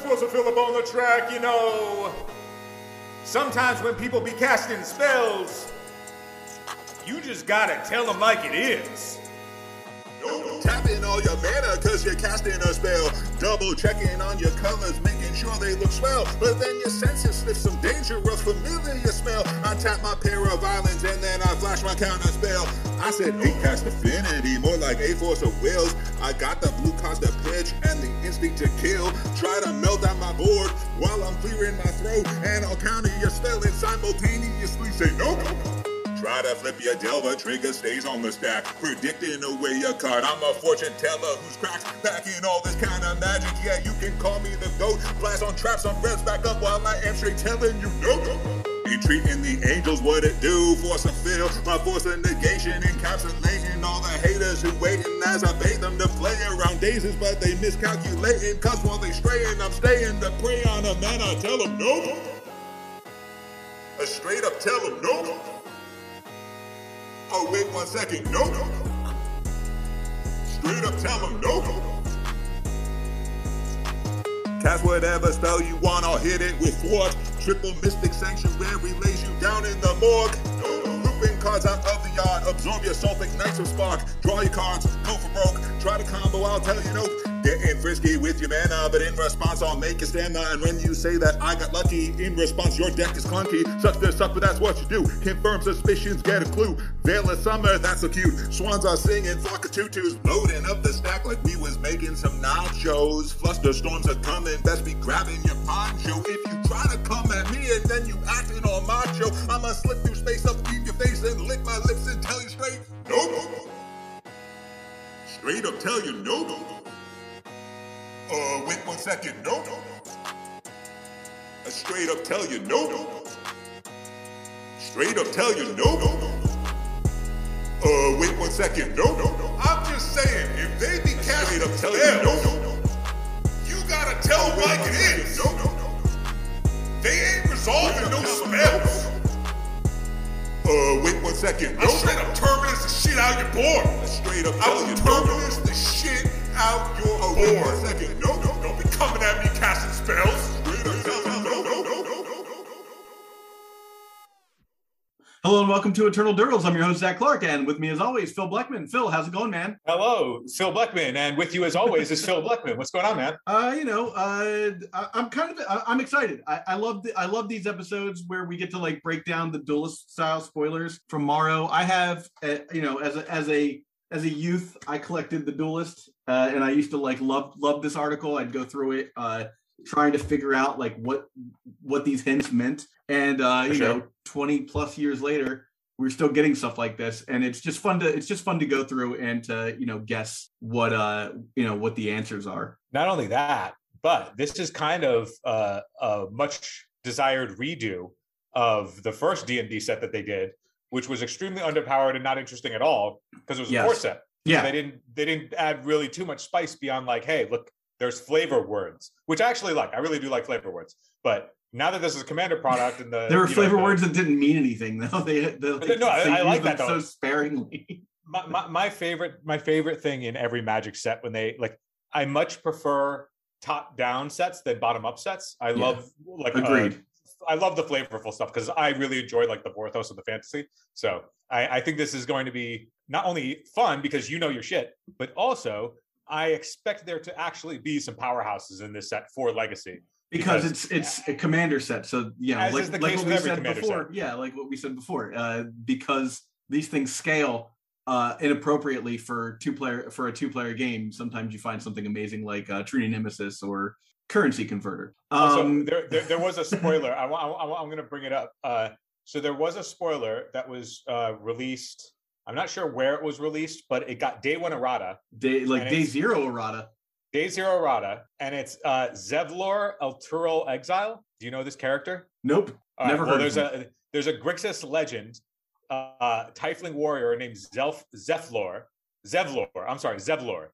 it's fill up on the track, you know. Sometimes when people be casting spells, you just gotta tell them like it is. Tapping all your mana cause you're casting a spell. Double checking on your colors, making sure they look swell. But then your senses sniff some danger dangerous familiar smell. I tap my pair of islands and then I flash my counter spell. I said eight cast affinity, more like a force of wills. I got the blue cost of pitch and the instinct to kill. Try to melt out my board while I'm clearing my throat. And I'll counter your spell and simultaneously say no. Try to flip your Delver, trigger stays on the stack. Predicting away your card. I'm a fortune teller who's cracks backing all this kind of magic. Yeah, you can call me the goat. Blast on traps, on reds back up while I am straight telling you no. treating the angels, what it do? Force and feel, my force of negation, encapsulating all the haters who waiting as I bait them to play around daisies, but they miscalculating. Cause while they straying, I'm staying to prey on them, and I tell them no. I straight up tell them no. Oh, wait one second. No. No no Straight up tell them no. Cast whatever spell you want, I'll hit it with thwart. Triple Mystic Sanctuary lays you down in the morgue. Looping cards out of the yard, absorb your soul, ignites some spark. Draw your cards, go for broke. Try to combo, I'll tell you no. Frisky with your mana, uh, but in response, I'll make you stand there. And when you say that I got lucky, in response, your deck is clunky. Sucks to suck, but that's what you do. Confirm suspicions, get a clue. Veil of summer, that's so cute. Swans are singing, flock of tutus, loading up the stack like we was making some nachos. Fluster storms are coming, best be grabbing your poncho. If you try to come at me and then you acting all macho, I'ma slip through space up in your face and lick my lips and tell you straight, no, no, no. Straight up tell you no, no, no. Uh, wait one second, no, no, no. I straight up tell you no, no, no. Straight up tell you no, no, no. Uh, wait one second, no, no, no. I'm just saying, if they be casting up tell you no, no, no. You gotta tell like it is. No, no, no. They ain't resolving no spells. Uh, wait one second. No, I straight up terminus the shit out your board. Straight up, I will terminus the shit out your board. Wait. No, no, don't be coming at me casting spells. Hello and welcome to Eternal Durdles. I'm your host Zach Clark, and with me as always, Phil Blackman. Phil, how's it going, man? Hello, Phil Blackman, and with you as always is Phil Blackman. What's going on, man? Uh, you know, uh, I, I'm kind of, I, I'm excited. I, I love, the, I love these episodes where we get to like break down the duelist style spoilers from Morrow. I have, uh, you know, as a, as a, as a youth, I collected the duelist, uh, and I used to like love, love this article. I'd go through it, uh, trying to figure out like what, what these hints meant, and uh, you sure. know, 20 plus years later. We're still getting stuff like this, and it's just fun to it's just fun to go through and to you know guess what uh you know what the answers are. not only that, but this is kind of uh, a much desired redo of the first D and D set that they did, which was extremely underpowered and not interesting at all because it was a Yes. core set. So Yeah, they didn't they didn't add really too much spice beyond like, hey, look, there's flavor words, which I actually like. I really do like flavor words, but now that this is a commander product and the there were know, flavor the- words that didn't mean anything though. They, they, But no, I- they I like that, so though. sparingly. my, my, my favorite my favorite thing in every magic set when they like i much prefer top down sets than bottom up sets i Yeah. love like uh, Agreed. I love the flavorful stuff because i really enjoy like the vorthos of the fantasy so I, I think this is going to be not only fun because you know your shit but also i expect there to actually be some powerhouses in this set for legacy because, because- it's it's a commander set. So As like, is the like case what we said before. set. Yeah, like what we said before. Uh, because these things scale uh, inappropriately for two player for a two player game. Sometimes you find something amazing like uh, True-Name Nemesis or Currency Converter. Also, Um, there, there, there was a spoiler. I, I, I'm going to bring it up. Uh, so there was a spoiler that was uh, released. I'm not sure where it was released, but it got day one errata, day like day zero errata. day zero errata, and it's uh, Zevlor Elturel Exile. Do you know this character? Nope. All right, Never well, heard there's of a there's a Grixis legend, uh, Tiefling warrior named Zelf Zeflor. Zevlor. I'm sorry, Zevlor.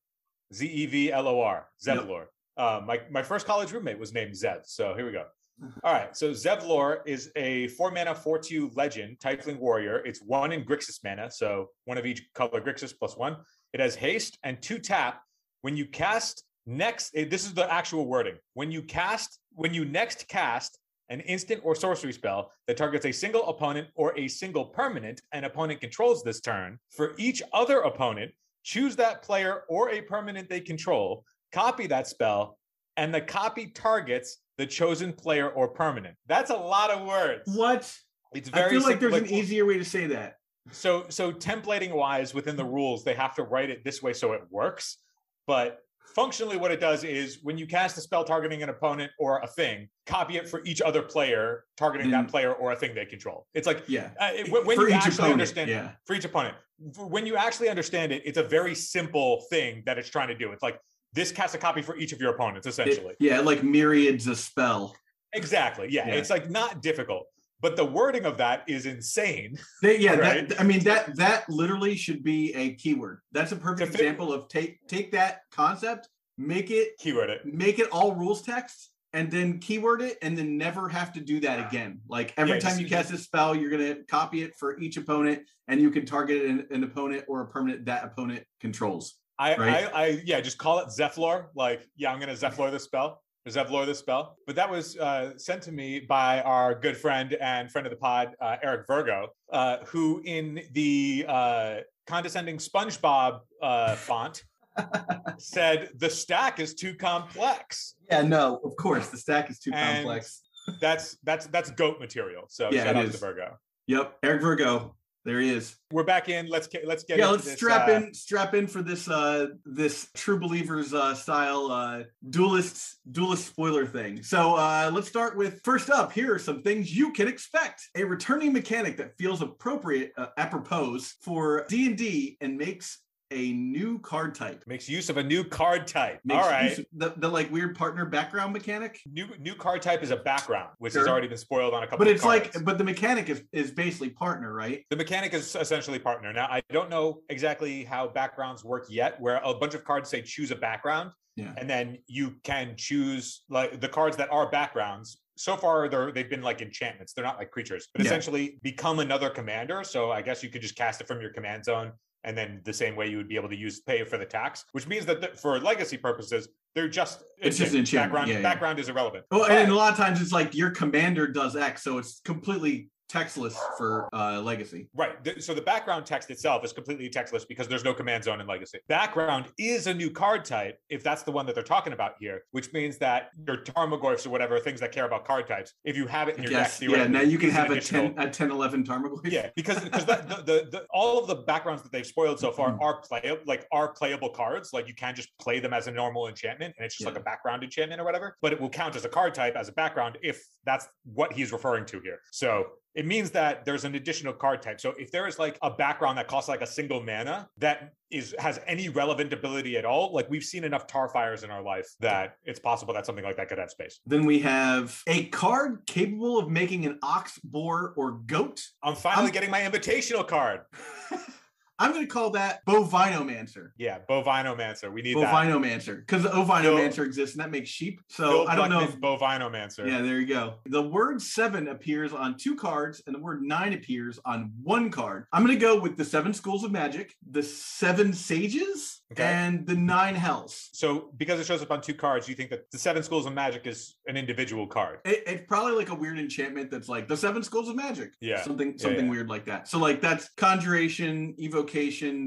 Z E V L O R. Zevlor. Uh, my my first college roommate was named Zev. So here we go. All right. So Zevlor is a four mana, four two legend, Tiefling warrior. It's one in Grixis mana, so one of each color Grixis plus one. It has haste and two tap. When you cast next eh, this is the actual wording when you cast when you next cast an instant or sorcery spell that targets a single opponent or a single permanent an opponent controls this turn for each other opponent choose that player or a permanent they control copy that spell and the copy targets the chosen player or permanent that's a lot of words What? it's very. I feel like there's an easier way to say that. so so templating wise within the rules they have to write it this way so it works but functionally what it does is when you cast a spell targeting an opponent or a thing copy it for each other player targeting that player or a thing they control it's like Yeah. uh, it- when, For you actually opponent, understand Yeah. for each opponent when you actually understand it it's a very simple thing that it's trying to do it's like this casts a copy for each of your opponents It- essentially yeah, like myriads a spell. exactly yeah. Yeah. it's like not difficult but the wording of that is insane They, yeah, Right. that I mean that that literally should be a keyword. That's a perfect fit- example of take take that concept, make it keyword it make it all rules text, and then keyword it, and then never have to do that again. Like every Yeah, time just- you cast a spell, you're gonna copy it for each opponent, and you can target an, an opponent or a permanent that opponent controls. I, right? I, I, yeah, just call it Zephlor. Like, yeah, I'm gonna Zephlor this spell, or Zevlor this spell. But that was uh, sent to me by our good friend and friend of the pod, uh, Eric Virgo, uh, who in the uh, condescending SpongeBob uh, font said the stack is too complex. Yeah, no, of course the stack is too And- complex. That's that's that's goat material. So Yeah, shout out is. to Virgo. Yep, Eric Virgo, there he is. We're back in. Let's get let's get yeah, let's this, strap uh, in, strap in for this, uh, this True Believers uh, style uh, duelist, duelist spoiler thing. So uh, let's start with first up. Here are some things you can expect: a returning mechanic that feels appropriate, uh, apropos for D and D, and makes a new card type. Makes use of a new card type. Makes All right. the, the like weird partner background mechanic. New new card type is a background, which has already been spoiled on a couple. But it's like, but the mechanic is is basically partner, right? the mechanic is essentially partner. Now I don't know exactly how backgrounds work yet, where a bunch of cards say choose a background, Yeah. and then you can choose like the cards that are backgrounds. So far, they're they've been like enchantments. They're not like creatures, but Yeah. essentially become another commander. So I guess you could just cast it from your command zone, and then the same way you would be able to use pay for the tax, which means that the, for legacy purposes, they're just It's just Background yeah, yeah. background is irrelevant. But- and a lot of times it's like your commander does X, so it's completely textless for uh, legacy. Right. So the background text itself is completely textless because there's no command zone in Legacy. Background is a new card type, if that's the one that they're talking about here, which means that your Tarmogoyfs or whatever, things that care about card types, if you have it in your Yes, deck, yeah. Now you can have a 10, a 10 11 Tarmogoyf. Yeah, because because that, the, the, the all of the backgrounds that they've spoiled so far Mhm. are play like are playable cards. Like you can just play them as a normal enchantment, and it's just like a background enchantment or whatever. But it will count as a card type as a background if that's what he's referring to here. So it means that there's an additional card type. So if there is like a background that costs like a single mana that is has any relevant ability at all, like we've seen enough Tarfires in our life that it's possible that something like that could have space. Then we have a card capable of making an ox, boar, or goat. I'm finally I'm- getting my invitational card. I'm going to call that Bovinomancer. Yeah, Bovinomancer. We need. Bovinomancer. Because the Ovinomancer exists and that makes sheep. So Bill I don't know. If, Bovinomancer. yeah, there you go. The word seven appears on two cards and the word nine appears on one card. I'm going to go with the seven schools of magic, the seven sages, Okay. and the nine hells. So because it shows up on two cards, you think that the seven schools of magic is an individual card. It, it's probably like a weird enchantment that's like the seven schools of magic. Yeah. Something Yeah, something yeah. weird like that. So like that's conjuration, evocation,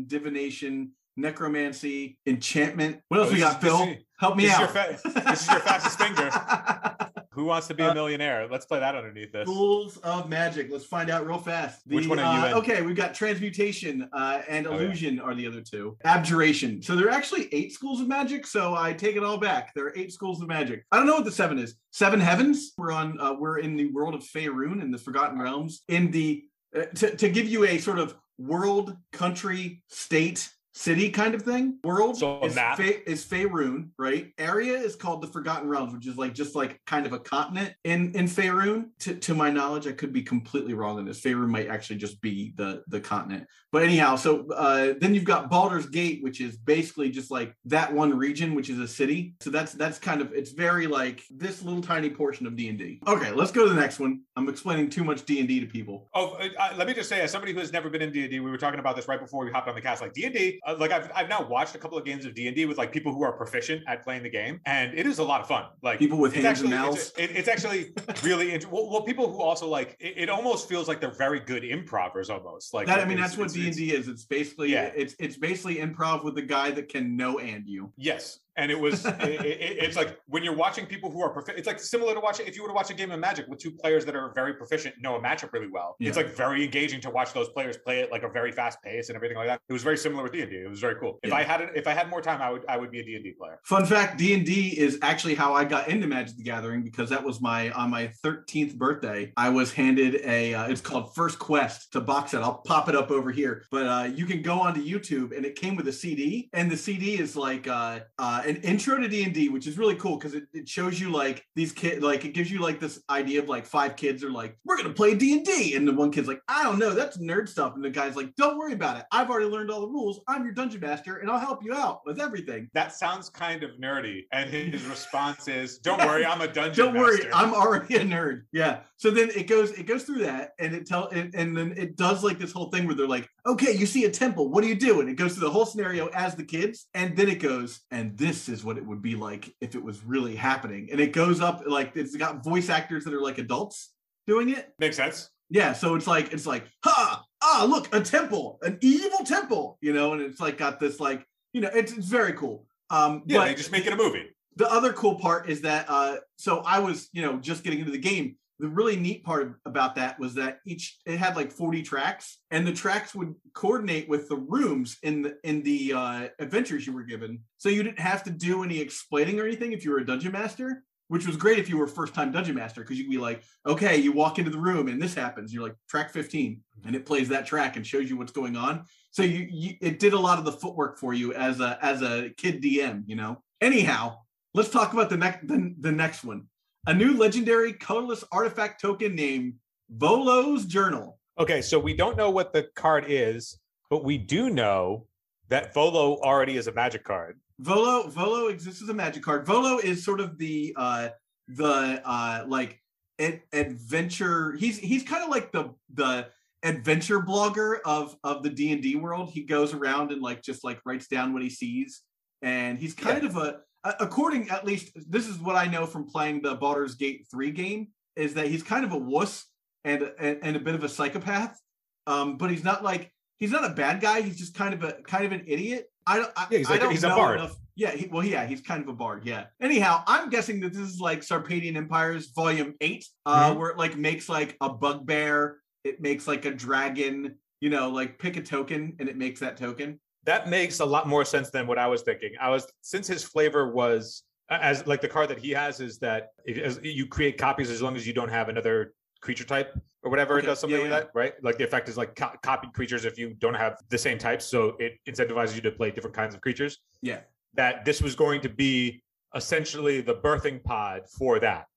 divination, necromancy, enchantment. What else Oh, we got, is- Phil? is- Help me this is out. fa- this is your fastest finger. Who wants to be Uh, a millionaire? Let's play that underneath this. Schools of magic. Let's find out real fast. Which one are you uh, in? Okay, we've got transmutation uh, and Oh, yeah. illusion are the other two. Abjuration. So there are actually eight schools of magic. So I take it all back. There are eight schools of magic. I don't know what the seven is. Seven heavens. We're on. Uh, we're in the world of Faerun in the Forgotten Realms. In the uh, to to give you a sort of world, country, state. City kind of thing. World So is, map? Fe- is Faerun, right? Area is called the Forgotten Realms, which is like just like kind of a continent in in Faerun. To, to my knowledge, I could be completely wrong on this. Faerun might actually just be the the continent. But anyhow, so uh, then you've got Baldur's Gate, which is basically just like that one region, which is a city. So that's that's kind of it's very like this little tiny portion of D and D. Okay, let's go to the next one. I'm explaining too much D and D to people. Oh, uh, uh, let me just say, as somebody who has never been in D&D, we were talking about this right before we hopped on the cast. Like D&D uh, like I've, I've now watched a couple of games of d&d with like people who are proficient at playing the game and it is a lot of fun like People with hands and actually- mouths. it's, it- it's actually really int- well, well people who also like it, it almost feels like they're very good improvers almost like that I mean, that's what D and it's- D is. It's basically Yeah. it's it's basically improv with the guy that can no and you. Yes, and it was. it, it- it's like when you're watching people who are proficient. It's like similar to watching if you were to watch a game of Magic with two players that are very proficient, know a matchup really well. It's like very engaging to watch those players play at like a very fast pace and everything like that. It was very similar with D and D. It was very cool. If Yeah. I had it, if I had more time, I would I would be a D and D player. Fun fact: D and D is actually how I got into Magic the Gathering because that was my on my 13th birthday. I was handed a uh, it's called First Quest. to box set. I'll pop it up over here, but uh, you can go onto YouTube and it came with a CD, and the CD is like uh, uh, an intro to D and D, which is really cool because it, it shows you like these kids, like it gives you like this idea of like five kids are like, we're gonna play D and the one kid's like, I don't know, that's nerd stuff, and the guy's like, don't worry about it. I've already learned all the rules. I'm your dungeon master, and I'll help you out with everything. That sounds kind of nerdy, and his response is, "Don't worry, I'm a dungeon Don't worry. I'm already a nerd. Yeah. So then it goes, it goes through that, and it tell, and, and then it does like this whole thing where they're like, okay, you see a temple, what do you do? And it goes through the whole scenario as the kids, and then it goes, and this is what it would be like if it was really happening. And it goes up like it's got voice actors that are like adults doing it. Makes sense. Yeah. So it's like it's like, ha, ah, look, a temple, an evil temple, you know, and it's like got this like, you know, it's it's very cool. Um, Yeah, but they just make it a movie. the other cool part is that uh so i was you know just getting into the game the really neat part about that was that each it had like 40 tracks and the tracks would coordinate with the rooms in the in the uh adventures you were given. So you didn't have to do any explaining or anything if you were a dungeon master which was great if you were first time dungeon master because you'd be like okay you walk into the room and this happens. You're like track 15 and it plays that track and shows you what's going on. So you, you it did a lot of the footwork for you as a as a kid dm you know? Anyhow let's talk about the next the, the next one a new legendary colorless artifact token named volo's journal. Okay, so we don't know what the card is, but we do know that Volo already is a magic card. volo volo exists as a magic card. Volo is sort of the uh the uh like ad- adventure he's he's kind of like the the adventure blogger of of the d&d world. He goes around and like just like writes down what he sees and he's kind of a a- according at least this is what i know from playing the Baldur's Gate 3 game is that he's kind of a wuss and and, and a bit of a psychopath. Um but he's not like he's not a bad guy. He's just kind of a kind of an idiot. I don't I, Yeah, he's I don't he's a bard. enough- yeah he, well yeah he's kind of a bard yeah. Anyhow i'm guessing that this is like sarpadian empires volume 8 uh Mhm. where it like makes like a bugbear. It makes like a dragon you know like pick a token and it makes that token That makes a lot more sense than what I was thinking. I was since his flavor was as like the card that he has is that it, you create copies as long as you don't have another creature type or whatever it does something yeah, like yeah. that, right? Like the effect is like co- copied creatures if you don't have the same types, so it incentivizes you to play different kinds of creatures. yeah That this was going to be essentially the birthing pod for that.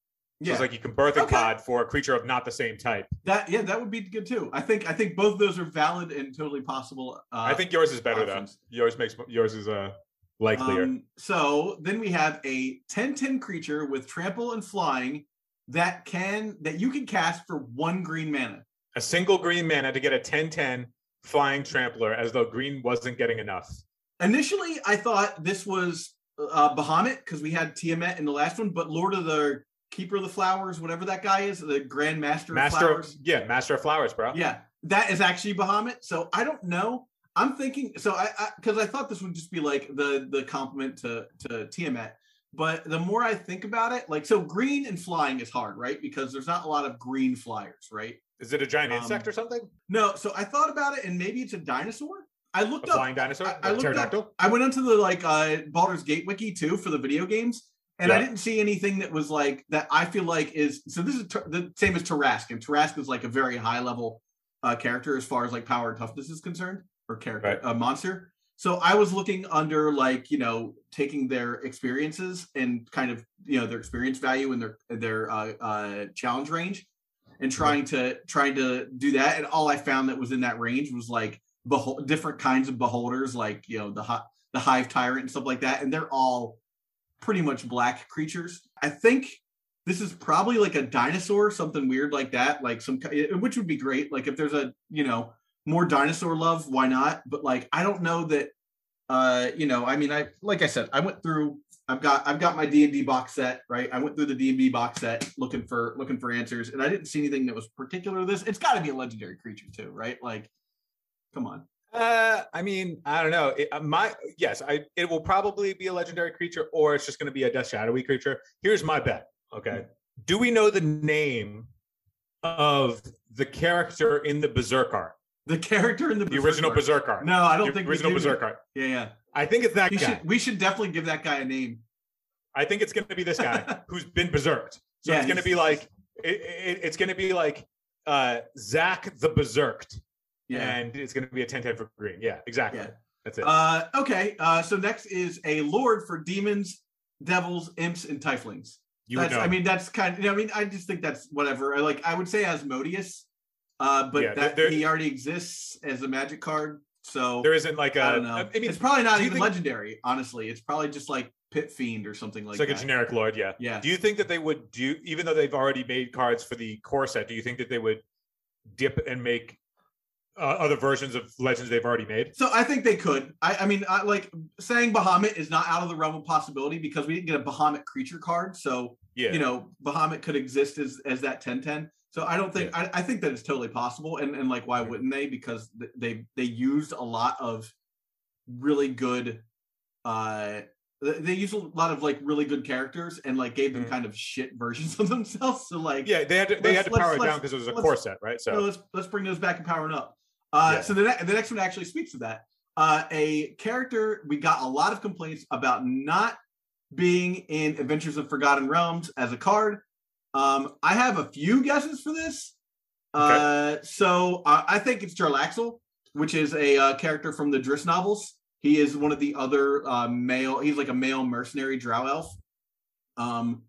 So yeah it's like you can birthing Okay. pod for a creature of not the same type. that yeah that would be good too i think i think both those are valid and totally possible uh, I think yours is better options. though. Yours makes yours is uh likelier. Um, so then we have a 10-10 creature with trample and flying that can that you can cast for one green mana. a single green mana to get a 10-10 flying trampler as though green wasn't getting enough. Initially, I thought this was uh, Bahamut because we had Tiamat in the last one, but Lord of the Keeper of the Flowers, whatever that guy is, the Grand Master, of Flowers. yeah, Master of Flowers, bro. Yeah, that is actually Bahamut. So I don't know. I'm thinking so I because I, thought this would just be like the the compliment to to Tiamat. But the more I think about it, like so green and flying is hard, right? Because there's not a lot of green flyers, right? Is it a giant Um, insect or something? No, so I thought about it and maybe it's a dinosaur. I looked up flying dinosaur? I- I a looked up- I went onto the like uh Baldur's Gate wiki too for the video games, and I didn't see anything that was like that. I feel like is so. This is the same as Tarrasque, and Tarrasque is like a very high level uh, character as far as like power and toughness is concerned, or character Right. uh, monster. So I was looking under like you know taking their experiences and kind of you know their experience value and their their uh, uh, challenge range, and trying to trying to do that. And all I found that was in that range was like behol- different kinds of beholders, like you know the hi- the hive tyrant and stuff like that, and they're all pretty much black creatures. I think this is probably like a dinosaur, something weird like that, like some which would be great. Like if there's a you know more dinosaur love, why not? But like I don't know that uh, you know, I mean, I like I said, I went through. I've got I've got my D and D box set, right? I went through the D and D box set looking for looking for answers, and I didn't see anything that was particular to this. It's got to be a legendary creature too, right? Like, come on. Uh, I mean, I don't know. It, uh, my yes, I it will probably be a legendary creature, or it's just going to be a death shadowy creature. Here's my bet. Okay, do we know the name of the character in the Berserk art? The character in the, The original. Berserk art. No, I don't the think we original do. Berserk art. Yeah, yeah. I think it's that We guy. should we should definitely give that guy a name. I think it's going to be this guy who's been berserked. So Yeah, it's going to be like it, it, it's going to be like uh Zach the Berserked, Yeah. and it's going to be a 10-10 for green. Yeah, exactly. Yeah. That's it. Uh, okay. Uh, so next is a lord for demons, devils, imps, and tieflings. you that's, know. I mean, that's kind of. I mean, I just think that's whatever. I like. I would say Asmodeus, uh, but Yeah, that there- he already exists as a magic card. So there isn't like a. I don't know. I mean, it's probably not even think- legendary. Honestly, it's probably just like Pit Fiend or something like that. it's like that. a generic lord. Yeah. Yeah. Do you think that they would do, even though they've already made cards for the core set? Do you think that they would dip and make uh, other versions of legends they've already made? So I think they could. I, I mean, I, like saying Bahamut is not out of the realm of possibility because we didn't get a Bahamut creature card. So Yeah. you know, Bahamut could exist as as that 10-10. So I don't think I, I think that it's totally possible. And and like why Mhm. wouldn't they? Because they they used a lot of really good uh they used a lot of like really good characters and like gave them Mhm. kind of shit versions of themselves. So like yeah, they had to, they had to power it down because it was a core set, right? so So let's let's bring those back and power it up. Uh, Yeah. So the, ne- the next one actually speaks to that. Uh, a character we got a lot of complaints about not being in Adventures of Forgotten Realms as a card. Um, I have a few guesses for this. Uh, so uh, I think it's Jarlaxle, which is a uh, character from the Drizzt novels. He is one of the other uh, male. He's like a male mercenary drow elf. Um,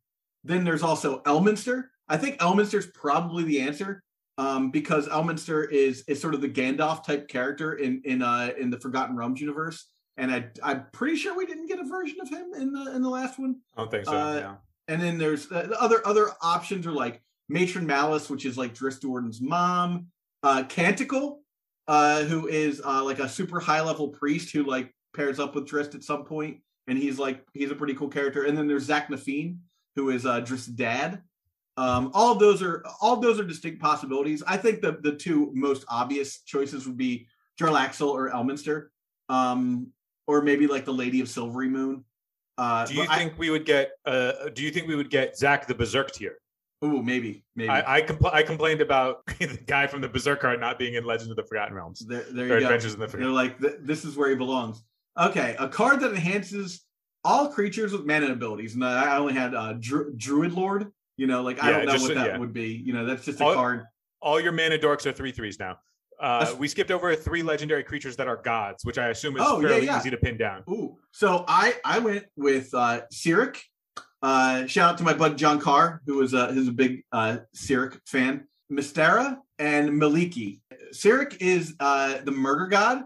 then there's also Elminster. I think Elminster's probably the answer um, because Elminster is is sort of the Gandalf type character in in uh, in the Forgotten Realms universe, and I I'm pretty sure we didn't get a version of him in the in the last one. I don't think so. uh, yeah. And then there's uh, the other other options are like Matron Malice, which is like Drizzt Do'Urden's mom, uh, Canticle, uh, who is uh, like a super high level priest who like pairs up with Drizzt at some point, and he's like he's a pretty cool character. And then there's Zaknafein, who is uh, Drizzt's dad. Um, all of those are all of those are distinct possibilities. I think the the two most obvious choices would be Jarlaxle or Elminster, um, or maybe like the Lady of Silvery Moon. Uh, Do you but I- think we would get? Uh, do you think we would get Zach the Berserk here? Ooh, maybe, maybe. I I, compl- I complained about the guy from the Berserk card not being in Legend of the Forgotten Realms there, there or you go. Adventures in the They're like, th- this is where he belongs. Okay, a card that enhances all creatures with mana abilities. And I only had uh, Dru- Druid Lord. You know, like I Yeah, don't know just- what that yeah. would be. You know, that's just a All- card. All your mana dorks are three threes now. Uh, we skipped over three legendary creatures that are gods, which I assume is Oh, fairly yeah. easy to pin down. Ooh, so I I went with uh Cyric. Uh, shout out to my bud John Carr, who is a who's a big uh Cyric fan. Mystara and Mielikki. Cyric is uh the murder god.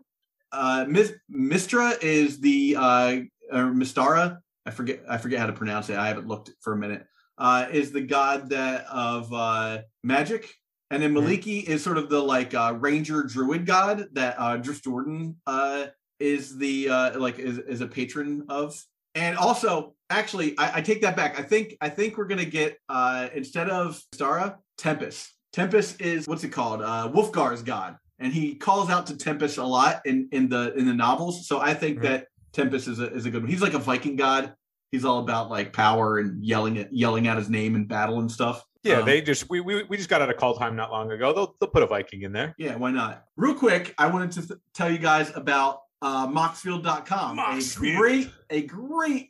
Uh, Mis- Mistra is the uh or Mystara. I forget I forget how to pronounce it. I haven't looked for a minute. Uh, is the god that of uh magic. And then Mielikki is sort of the like uh, ranger druid god that uh, Drizzt Do'Urden uh, is the uh, like is, is a patron of. And also, actually, I, I take that back. I think I think we're gonna get uh, instead of Stara, Tempus. Tempus is what's it called? Uh, Wulfgar's god, and he calls out to Tempus a lot in in the in the novels. So I think Mhm. that Tempus is a is a good one. He's like a Viking god. He's all about like power and yelling at yelling out his name in battle and stuff. Yeah, Um, they just we, we we just got out of Kaldheim not long ago. They'll they'll put a Viking in there. Yeah, why not? Real quick, I wanted to th- tell you guys about uh, Moxfield.com. Moxfield. A great, a great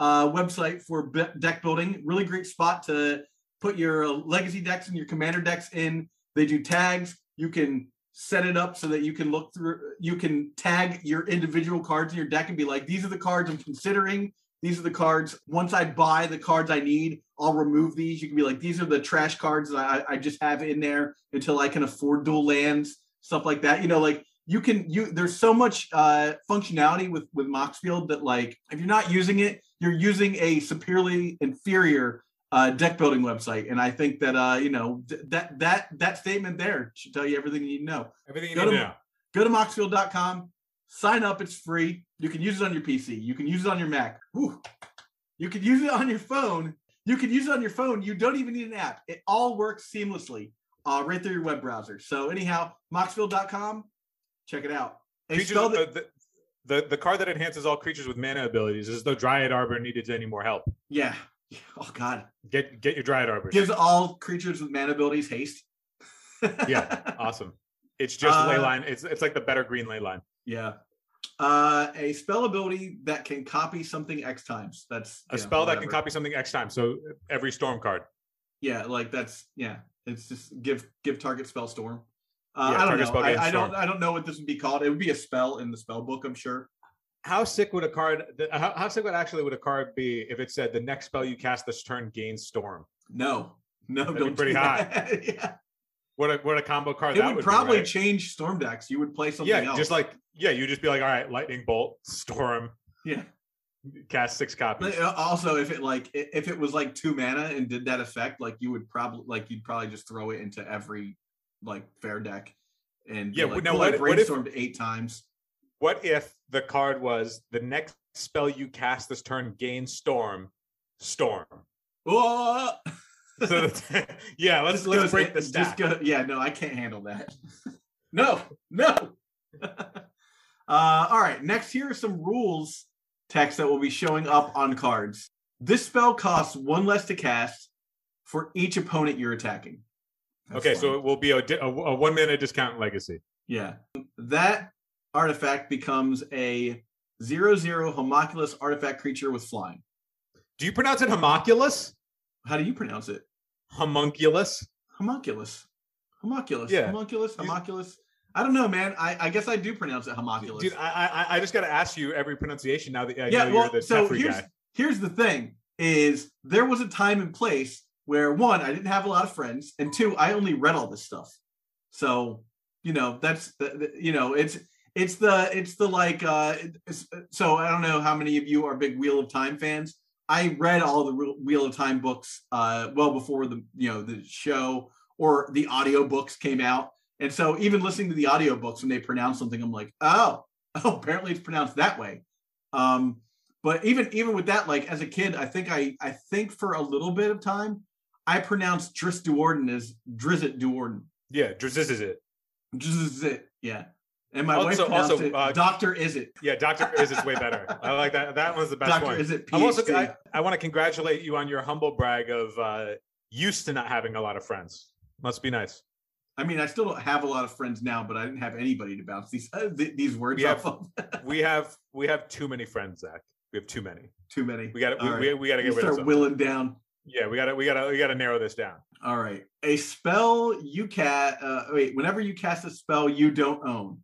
uh, website for be- deck building. Really great spot to put your uh, legacy decks and your commander decks in. They do tags. You can set it up so that you can look through, you can tag your individual cards in your deck and be like, these are the cards I'm considering. These are the cards. Once I buy the cards I need, I'll remove these. You can be like, these are the trash cards that I, I just have in there until I can afford dual lands, stuff like that. You know, like you can you there's so much uh functionality with with Moxfield that like if you're not using it, you're using a superiorly inferior uh deck building website. And I think that uh, you know, th- that that that statement there should tell you everything you need to know Everything you Go need to- to know. go to moxfield.com sign up it's free You can use it on your PC. You can use it on your Mac. Ooh. You can use it on your phone. You can use it on your phone. You don't even need an app. It all works seamlessly uh, right through your web browser. So anyhow, moxfield.com, check it out. A Creatures, spell that- the, the the card that enhances all creatures with mana abilities is though Dryad Arbor needed any more help. yeah. Oh God. Get get your Dryad Arbor. Gives all creatures with mana abilities haste. Yeah, awesome. It's just Uh, ley line. It's it's like the better green ley line. Yeah. Uh, a spell ability that can copy something X times. That's A know, spell that can copy something X times. So every storm card. Yeah, like that's yeah. It's just give give target spell storm. Uh, Yeah, I don't know. spell I, I don't. I don't know what this would be called. It would be a spell in the spell book. I'm sure. How sick would a card? How, how sick would actually would a card be if it said the next spell you cast this turn gains storm? No, no, That'd don't pretty do hot. yeah, What a what a combo card it that would, would probably Be, right? change storm decks. You would play something yeah, else. just like yeah, you'd just be like, all right, lightning bolt, storm, yeah. cast six copies. But, uh, Also, if it like if it was like two mana and did that effect, like you would probably like you'd probably just throw it into every like fair deck. And Yeah, like, now "Cool, I what- what if- brainstormed eight times. What if the card was the next spell you cast this turn gains storm, storm? Oh! So yeah, let's let's break the just stack. go- yeah, no, I can't handle that. no, no. uh, all right, next here are some rules text that will be showing up on cards. This spell costs one less to cast for each opponent you're attacking. That's okay, fine. so it will be a, di- a, a one mana discount legacy. yeah, that artifact becomes a zero zero homunculus artifact creature with flying. Do you pronounce it homunculus? How do you pronounce it? Homunculus. Homunculus. Homunculus. Yeah. Homunculus. Homunculus. I don't know, man. I, I guess I do pronounce it homunculus. Dude, I, I I just got to ask you every pronunciation now that I yeah, know well, you're the so here's guy. here's the thing: is there was a time and place where one, I didn't have a lot of friends, and two, I only read all this stuff. So you know, that's the, the- you know, it's it's the it's the like uh it's, uh, so I don't know how many of you are big Wheel of Time fans. I read all the Wheel- of Time books uh well before the you know the show or the audio books came out. And so even listening to the audio books when they pronounce something, I'm like, oh, oh, apparently it's pronounced that way. Um, but even even with that, like as a kid, I think I I think for a little bit of time, I pronounced Dris Duorden as Drizzt Duorden. Yeah, this is it. Drizzt, yeah. And my wife Also- pronounced also, it uh, Doctor Is It. Yeah, Doctor is It's way better. I like that. That was the best Doctor one. Is It. I'm also I, I want to congratulate you on your humble brag of uh used to not having a lot of friends. Must be nice. I mean, I still don't have a lot of friends now, but I didn't have anybody to bounce these uh, th- these words We off have- of. We have we have too many friends, Zach. We have too many. Too many. We got to we, right. we, we got to get rid of start willing down. Yeah, we got to we got to we got to narrow this down. All right. A spell you cast. Uh, wait. Whenever you cast a spell you don't own,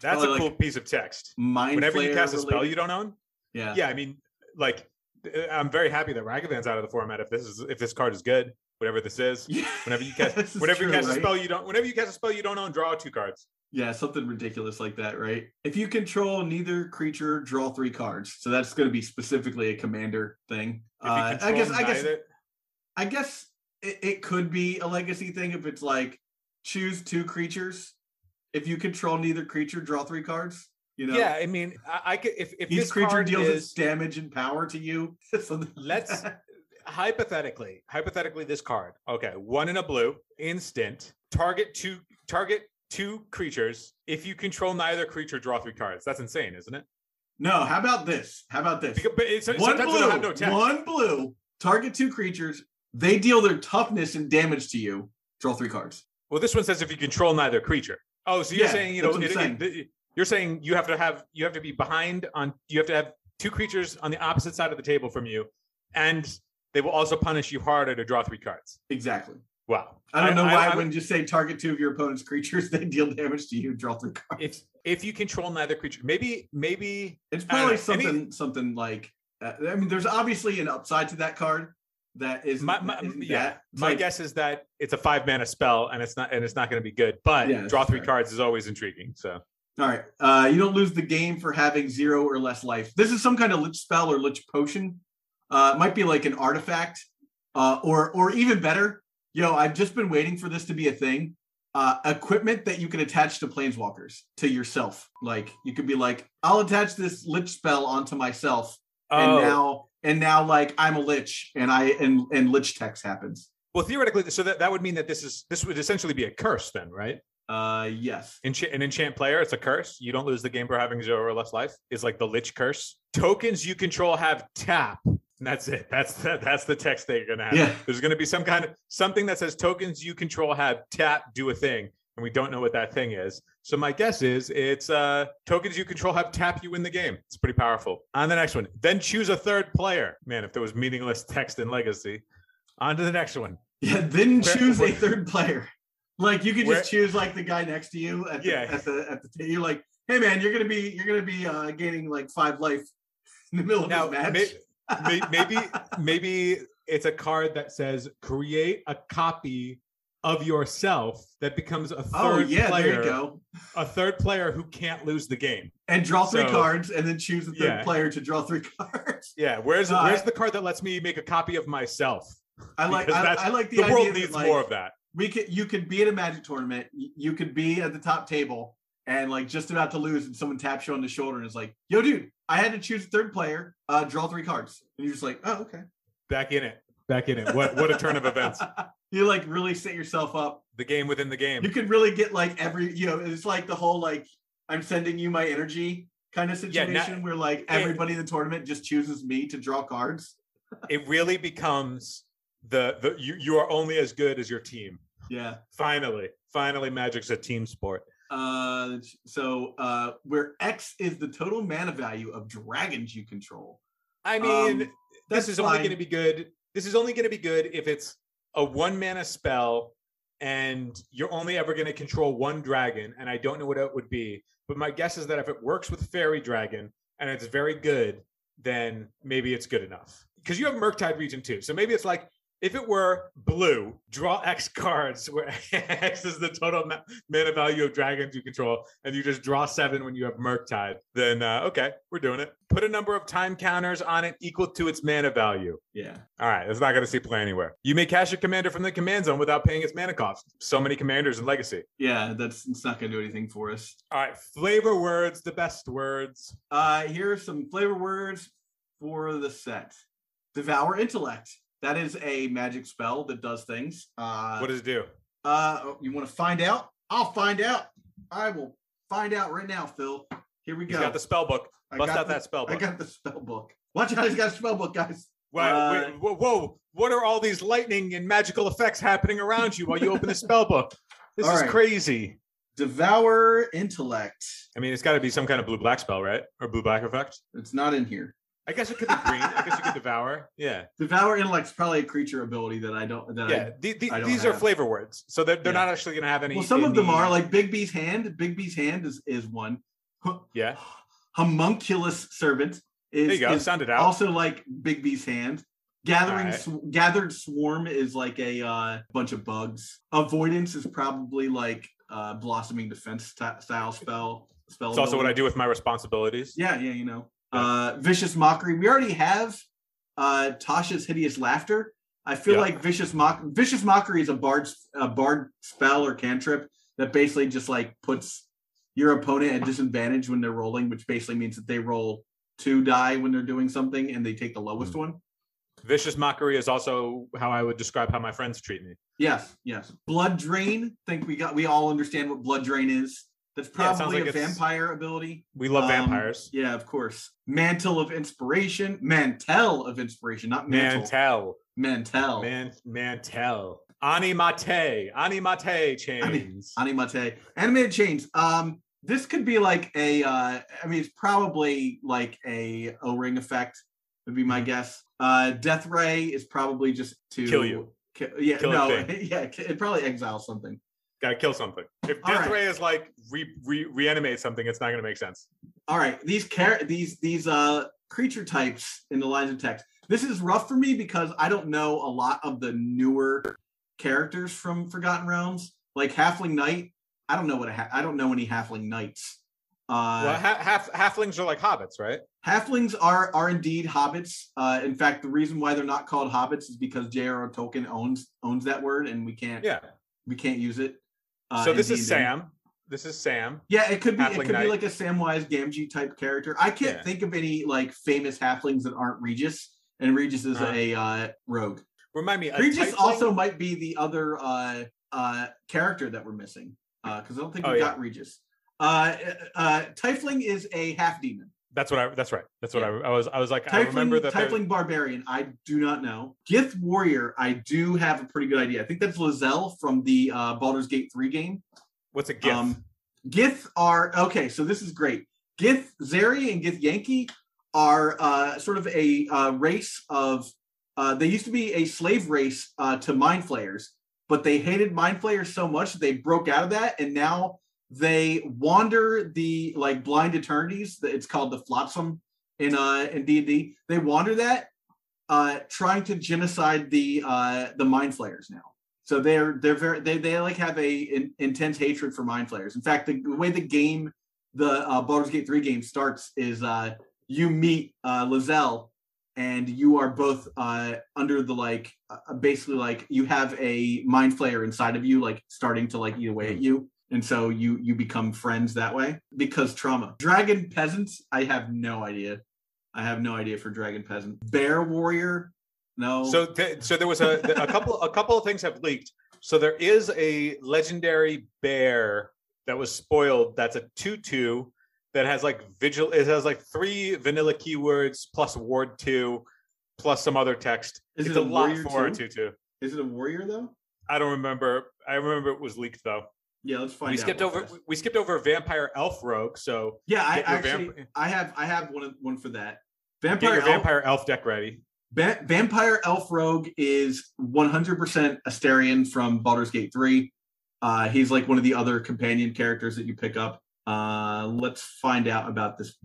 That's a cool like piece of text. mind. Whenever you cast a spell related- you don't own, Yeah. yeah, I mean, like, uh, I'm very happy that Ragavan's out of the format. If this is if this card is good, whatever this is, Yeah. whenever you cast, whenever you true, cast a spell you don't, whenever you cast a spell you don't own, draw two cards. Yeah, something ridiculous like that, right? If you control neither creature, draw three cards. So that's going to be specifically a commander thing. Uh, I guess. I guess. I guess it, it could be a legacy thing if it's like choose two creatures. If you control neither creature, draw three cards. You know. yeah, I mean, I, I could if if Each this creature card deals its damage and power to you. Like Let's- hypothetically, hypothetically, this card, okay, one in a blue, instant, target two, target two creatures. If you control neither creature, draw three cards. That's insane, isn't it? No, how about this? How about this? Because, but it's, one blue, no one blue. Target two creatures. They deal their toughness and damage to you. Draw three cards. Well, this one says if you control neither creature. Oh, so you're Yeah, saying you know it- I'm it- you're saying you have to have you have to be behind on you have to have two creatures on the opposite side of the table from you, and they will also punish you harder to draw three cards. Exactly. Wow. I don't know why I- I, wouldn't just say target two of your opponent's creatures. They deal damage to you. Draw three cards. if if you control neither creature, maybe maybe It's probably know, something any- something like. Uh, I mean, there's obviously an upside to that card. That is my, my isn't yeah. that. My like- guess is that it's a five mana spell and it's not and it's not going to be good. But Yeah, draw three fair. cards is always intriguing. So All right. Uh, you don't lose the game for having zero or less life. This is some kind of lich spell or lich potion. Uh, it might be like an artifact, uh, or or even better. Yo, I've just been waiting for this to be a thing. uh, equipment that you can attach to planeswalkers to yourself. Like you could be like, I'll attach this lich spell onto myself, and Oh. now and now like I'm a lich, and I and and lich text happens. well, theoretically, so that, that would mean that this is this would essentially be a curse, then, right? Uh, yes. Encha- an enchant player, it's a curse. You don't lose the game for having zero or less life. Is like the lich curse. Tokens you control have tap. And that's it. That's that, that's the text that you're gonna have. Yeah. There's gonna be some kind of something that says tokens you control have tap do a thing, and we don't know what that thing is. So my guess is it's uh tokens you control have tap you in the game. It's pretty powerful. On the next one, then choose a third player. Man, if there was meaningless text in Legacy. On to the next one. Yeah. Then Where- choose where- a third player. Like you could just choose like the guy next to you at the, Yeah. at the at the you're like, hey man, you're gonna be you're gonna be uh gaining like five life in the middle of Now, match. may- may- maybe maybe it's a card that says create a copy of yourself that becomes a third oh yeah, player, there you go. a third player who can't lose the game. And draw three So- cards, and then choose the third Yeah. player to draw three cards. Yeah, where's No, where's the card that lets me make a copy of myself? I like I, I like the, The, idea world that, needs like, more of that. we could you could be at a magic tournament you could be at the top table and like just about to lose and someone taps you on the shoulder and is like yo dude i had to choose a third player uh draw three cards and you're just like oh okay Back in it. Back in it. What what a turn of events. you like really set yourself up The game within the game. you could really get like every you know it's like the whole like i'm sending you my energy kind of Yeah, situation where like everybody in the tournament just chooses me to draw cards It really becomes the the you you are only as good as your team. yeah Finally. Finally Magic's a team sport. uh so uh where x is the total mana value of dragons you control I mean, Um, this is only going to be good. This is only going to be good if it's a one mana spell and you're only ever going to control one dragon. And I don't know what it would be, but my guess is that if it works with Fairy Dragon and it's very good, then maybe it's good enough. Because you have Murktide Regent too. So maybe it's like if it were blue, draw X cards where X is the total ma- mana value of dragons you control, and you just draw seven when you have Murktide, then uh, okay, we're doing it. Put a number of time counters on it equal to its mana value. yeah All right, it's not going to see play anywhere. You may cast your commander from the command zone without paying its mana cost. So many commanders in Legacy. Yeah, that's it's not gonna do anything for us. All right, flavor words, the best words. Uh here are some flavor words for the set. Devour intellect. That is a magic spell that does things. Uh What does it do? uh you want to find out? I'll find out. I will find out right now, Phil. Here we He's go. got the spell book. Bust out the- that spell book. I got the spell book. Watch out, he's got a spell book, guys. Whoa, uh, whoa, whoa, what are all these lightning and magical effects happening around you while you open the spell book? This is right. crazy. Devour intellect. I mean, it's got to be some kind of blue black spell, right? Or blue black effect. It's not in here. I guess it could be green. I guess you could devour. Yeah, Devour intellect's probably a creature ability that I don't that yeah. The, the, I don't these are flavor words, so they're, they're Yeah. not actually going to have any. well some in of them are like Bigby's hand. Bigby's hand is is one. Yeah, homunculus servant is, there you go. Sound it out. also like Bigby's hand. Gathering Alright. sw- gathered swarm is like a uh, bunch of bugs. Avoidance is probably like uh, blossoming defense st- style spell. Spell. it's also what I do with my responsibilities. Yeah, yeah, you know. Uh, vicious mockery. We already have uh, Tasha's hideous laughter. I feel Yeah. like vicious mock vicious mockery is a bard a bard spell or cantrip that basically just like puts your opponent at disadvantage when they're rolling, which basically means that they roll two die when they're doing something and they take the lowest Hmm. one. Vicious mockery is also how I would describe how my friends treat me. Yes, yes. Blood drain. Think we got we all understand what blood drain is. That's Yeah, probably like a vampire ability. We love Um, vampires. Yeah, of course. Mantle of inspiration. Mantel of inspiration, not mantle. Mantel, Mantel. man, mantel. Animate, animate chains. Animate. Animated chains. Um, this could be like a uh I mean it's probably like a O-ring effect, would be my guess. Uh Death Ray is probably just to Mm-hmm. Kill you. ki- yeah, Kill no, yeah, it probably exiles something. Gotta kill something. If Death right. Ray is like re, re, reanimate something, it's not gonna make sense. All right, these char- these these uh creature types in the lines of text. This is rough for me because I don't know a lot of the newer characters from Forgotten Realms. Like Halfling Knight, I don't know what a ha- I don't know any Halfling Knights. Uh, well, ha- half halflings are like hobbits, right? Halflings are are indeed hobbits. Uh, in fact, the reason why they're not called hobbits is because J.R.R. Tolkien owns owns that word, and we can't Yeah. we can't use it. Uh, so this is. Sam. This is Sam. Yeah, it could be. It Halfling could be like a Samwise Gamgee type character. I can't Yeah. think of any like famous halflings that aren't Regis, and Regis is Uh-huh. a uh, rogue. Remind me. Regis also might be the other uh, uh, character that we're missing because I don't think we Oh, yeah. got Regis. Uh, uh, Tiefling is a half demon. That's what I. That's right. That's what Yeah. I, I was. I was like. I remember that. there- Tiefling barbarian. I do not know. Gith warrior. I do have a pretty good idea. I think that's Lae'zel from the uh, Baldur's Gate three game. What's a gift? Um, Gith are okay. So this is great. Gith Zeri and Githyanki are uh, sort of a uh, race of. Uh, they used to be a slave race uh, to mind flayers, but they hated mind flayers so much that they broke out of that, and now they wander the like blind eternities. It's called the Flotsam in uh in D and D. They wander that, uh, trying to genocide the uh the mind flayers now. So they're they're very they they like have a in, intense hatred for mind flayers. In fact, the, the way the game, the uh, Baldur's Gate three game starts is uh you meet uh Lae'zel and you are both uh under the like uh, basically like you have a mind flayer inside of you like starting to like eat away at you and so you you become friends that way because trauma dragon peasants i have no idea i have no idea for dragon peasant bear warrior no So, th- so there was a, a couple. A couple of things have leaked. So there is a legendary bear that was spoiled. That's a two-two that has like vigil. It has like three vanilla keywords plus ward two, plus some other text. Is it's it a, a lot for a two-two. is it a warrior though I don't remember. I remember it was leaked though. Yeah let's find we out skipped over. We skipped over vampire elf rogue. So yeah i actually vamp- i have i have one one for that get vampire your elf, vampire elf deck ready. Va- Vampire Elf Rogue is 100% Astarion from Baldur's Gate 3. Uh, he's like one of the other companion characters that you pick up. Uh, let's find out about this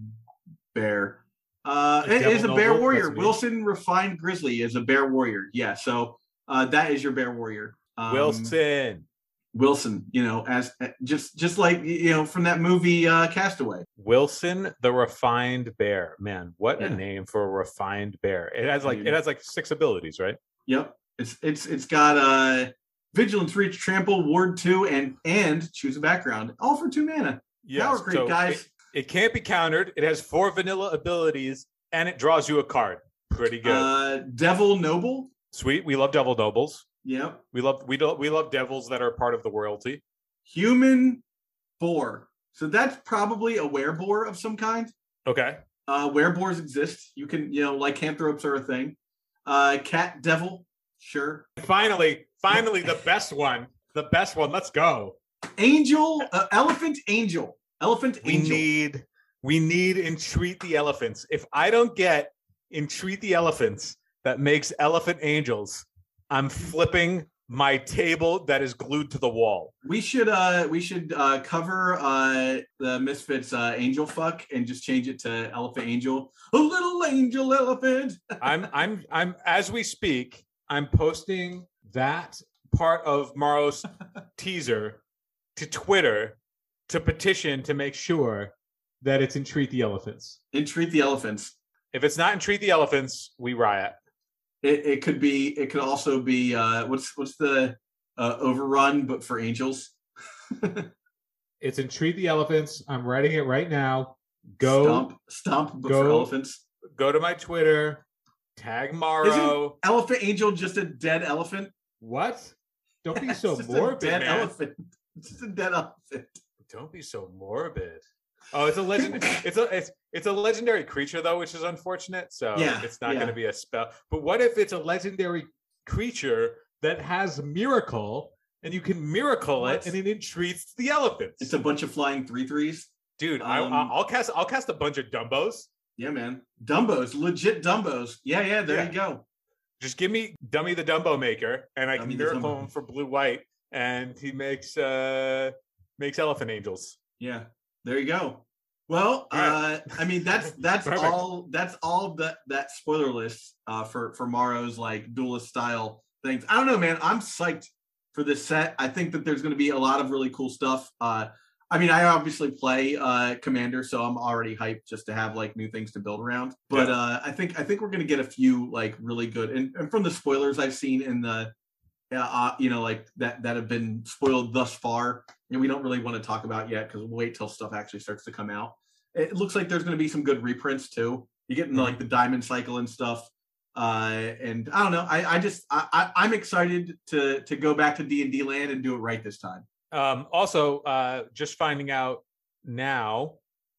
bear. Uh, it is a bear noble? warrior. Wilson Refined Grizzly is a bear warrior. Yeah, so uh, that is your bear warrior. Um, Wilson. Wilson, you know, as uh, just just like you know from that movie uh, Castaway. Wilson the refined bear. Man, what Yeah. a name for a refined bear. It has like it has like six abilities, right? Yep. It's it's it's got uh vigilance, reach, trample, ward two, and and choose a background, all for two mana. Power creep, so guys. It, it can't be countered. It has four vanilla abilities and it draws you a card. Pretty good. Uh, Devil Noble. Sweet. We love devil nobles. Yep. We love we don't we love devils that are part of the royalty. Human boar. So that's probably a wereboar of some kind. Okay. Uh, wereboars exist. You can, you know, lycanthropes are a thing. Uh, cat devil. Sure. Finally, finally the best one. The best one. Let's go. Angel. Uh, elephant angel. Elephant We angel. need we need entreat the elephants. If I don't get entreat the elephants that makes elephant angels, I'm flipping my table that is glued to the wall. We should uh we should uh cover uh the Misfits uh angel fuck and just change it to elephant angel. A little angel elephant. I'm I'm I'm as we speak, I'm posting that part of Morrow's teaser to Twitter to petition to make sure that it's entreat the elephants. Entreat the elephants. If it's not entreat the elephants, we riot. It, it could be it could also be uh what's what's the uh overrun but for angels. It's entreat the elephants. I'm writing it right now. Go Stomp stomp but for go. elephants. go to my Twitter, tag Morrow. Elephant angel just a dead elephant. What? Don't be so morbid, dead man. elephant. It's just a dead elephant. Don't be so morbid. Oh, it's a legend. it's a it's it's a legendary creature though, which is unfortunate. So Yeah, it's not yeah. going to be a spell. But what if it's a legendary creature that has miracle, and you can miracle What? it, and it entreats the elephants? It's a bunch of flying three threes. Dude, um, I, I'll cast. I'll cast a bunch of Dumbos. Yeah, man. Dumbos, legit Dumbos. Yeah, yeah, there Yeah. you go. Just give me Dummy the Dumbo Maker, and I Dummy can miracle him for blue white, and he makes uh makes elephant angels. Yeah, there you go. Well, right. uh, I mean that's that's all that's all that that spoiler list uh, for for Morrow's like duelist style things. I don't know, man. I'm psyched for this set. I think that there's going to be a lot of really cool stuff. Uh, I mean, I obviously play uh, Commander, so I'm already hyped just to have like new things to build around. But Yeah. uh, I think I think we're going to get a few like really good and, and from the spoilers I've seen in the uh, you know, like that that have been spoiled thus far, and we don't really want to talk about yet because we'll wait till stuff actually starts to come out. It looks like there's going to be some good reprints too. You get into like the Diamond Cycle and stuff, uh, and I don't know. I, I just I, I, I'm excited to to go back to D and D land and do it right this time. Um, also, uh, just finding out now,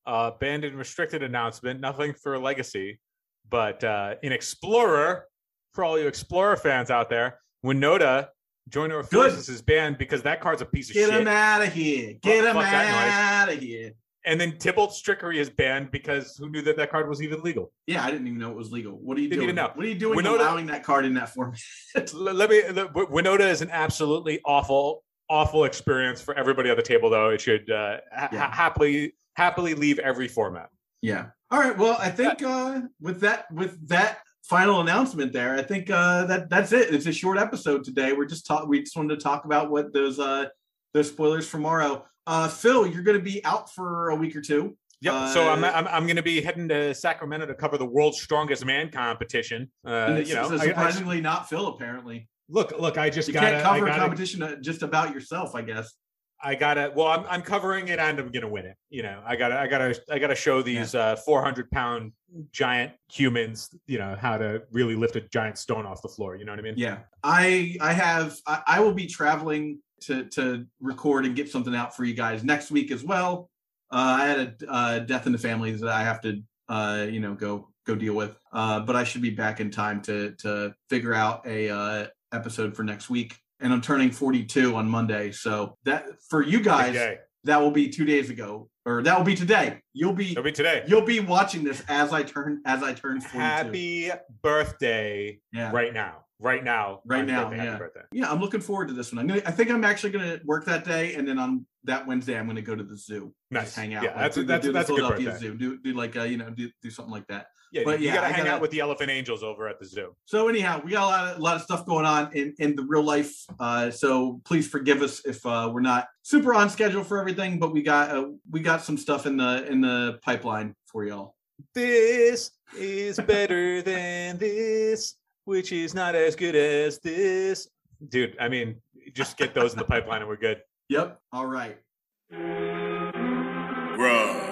uh, banned and restricted announcement. Nothing for Legacy, but uh, in Explorer, for all you Explorer fans out there, Winota Joiner of. Forces is banned because that card's a piece of Get shit. Get him out of here! Get him fuck out of here! And then Tibalt's Trickery is banned because who knew that that card was even legal? Yeah, I didn't even know it was legal. What are you Didn't doing? even know. What are you doing Winota- allowing that card in that format? Let me. Winota is an absolutely awful, awful experience for everybody at the table. Though it should uh, ha- Yeah. happily, happily leave every format. Yeah. All right. Well, I think uh, with that with that final announcement there, I think uh, that that's it. It's a short episode today. We're just talk. We just wanted to talk about what those uh, those spoilers for Morrow. Uh, Phil, you're going to be out for a week or two. Yep. so I'm, Uh, I'm, I'm going to be heading to Sacramento to cover the World's Strongest Man competition. Uh, you know, it's I- I- surprisingly not Phil. Apparently, look, look, I just you gotta, can't cover I a gotta, competition uh, just about yourself. I guess. I gotta. Well, I'm, I'm covering it and I'm going to win it. You know, I gotta, I gotta, I gotta show these uh, 400 pound giant humans, you know, how to really lift a giant stone off the floor. You know what I mean? Yeah, I I have I, I will be traveling to to record and get something out for you guys next week as well. Uh, I had a uh, death in the family that I have to uh, you know go go deal with, uh, but I should be back in time to to figure out a uh, episode for next week. And I'm turning 42 on Monday, so that for you guys that will be two days ago, or that will be today. You'll be It'll be today. you'll be watching this as I turn as I turn 42. Happy birthday yeah. right now. Right now. Right now, birthday. Happy yeah. birthday. Yeah, I'm looking forward to this one. I'm gonna. I think I'm actually gonna work that day, and then on that Wednesday, I'm gonna go to the zoo. Nice. Just hang out. Yeah, like, that's a- do- that's- do the that's a good birthday. Zoo. Do do like uh, you know do do something like that. Yeah, But you yeah, gotta I hang gotta- out with the elephant angels over at the zoo. So anyhow, we got a lot of, a lot of stuff going on in in the real life. Uh, so please forgive us if uh, we're not super on schedule for everything, but we got uh, we got some stuff in the in the pipeline for y'all. This is better than this, which is not as good as this. Dude, I mean, just get those in the pipeline and we're good. Yep. All right. Bruh.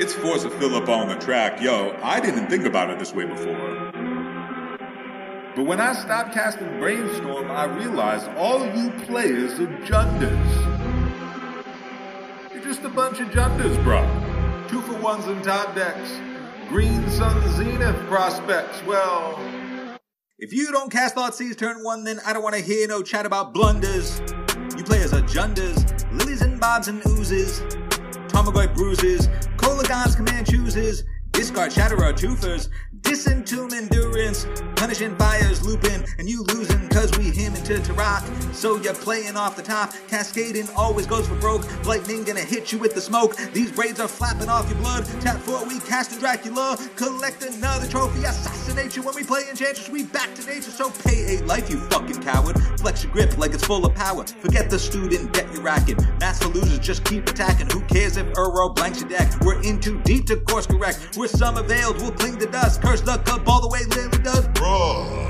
It's Force of Philip on the track. Yo, I didn't think about it this way before. But when I stopped casting Brainstorm, I realized all you players are Junders. You're just a bunch of Junders, bro. Two for ones in top decks. Green Sun Zenith prospects. Well, if you don't cast Thoughtseize turn one, then I don't want to hear no chat about blunders. You players are Junders, lilies and bobs and oozes, Tarmogoyf bruises, Kolaghan's Command chooses, discard shatter Shatterer twofers, disentomb endurance, punishing fires looping, and you losing cause we him into Tarak. So you're playing off the top, cascading always goes for broke, lightning gonna hit you with the smoke, these braids are flapping off your blood, tap four, we cast a Dracula, collect another trophy, assassinate you when we play Enchantress, we back to nature, so pay eight life, you fucking coward, flex your grip like it's full of power, forget the student, get your racket, mass for losers, just keep attacking, who cares if Uro blanks your deck, we're in too deep to course correct, we're summer veiled, we'll cling the dust, curse the cabal the way does, Bruh.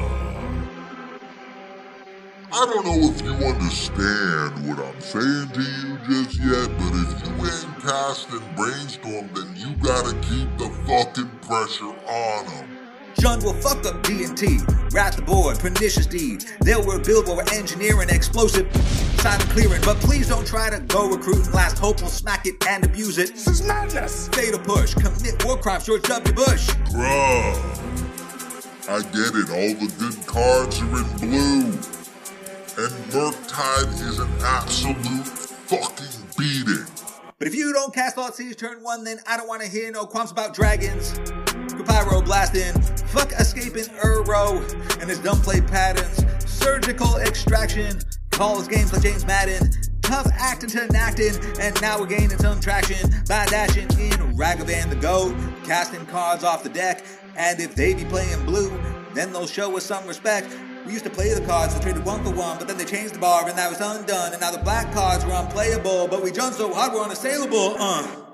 I don't know if you understand what I'm saying to you just yet, but if you ain't casting brainstorm, then you gotta keep the fucking pressure on them. Jund will fuck up D&T, rat the board, pernicious deed. They'll rebuild while we're engineering explosive silent clearing. But please don't try to go recruiting last hope will smack it and abuse it. This is madness. Fatal push, commit war crimes, George W. Bush. Bruh. I get it, all the good cards are in blue. And Murktide is an absolute fucking beating. But if you don't cast Thoughtseize turn one, then I don't want to hear no qualms about dragons. Pyro blasting, fuck escaping Uro and his dumb play patterns. Surgical extraction, calls games like James Madden. Tough acting to enacting, and now we're gaining some traction by dashing in Ragavan the Goat, casting cards off the deck. And if they be playing blue, then they'll show us some respect. We used to play the cards that traded one for one, but then they changed the bar and that was undone. And now the black cards were unplayable, but we jumped so hard we're unassailable. Uh.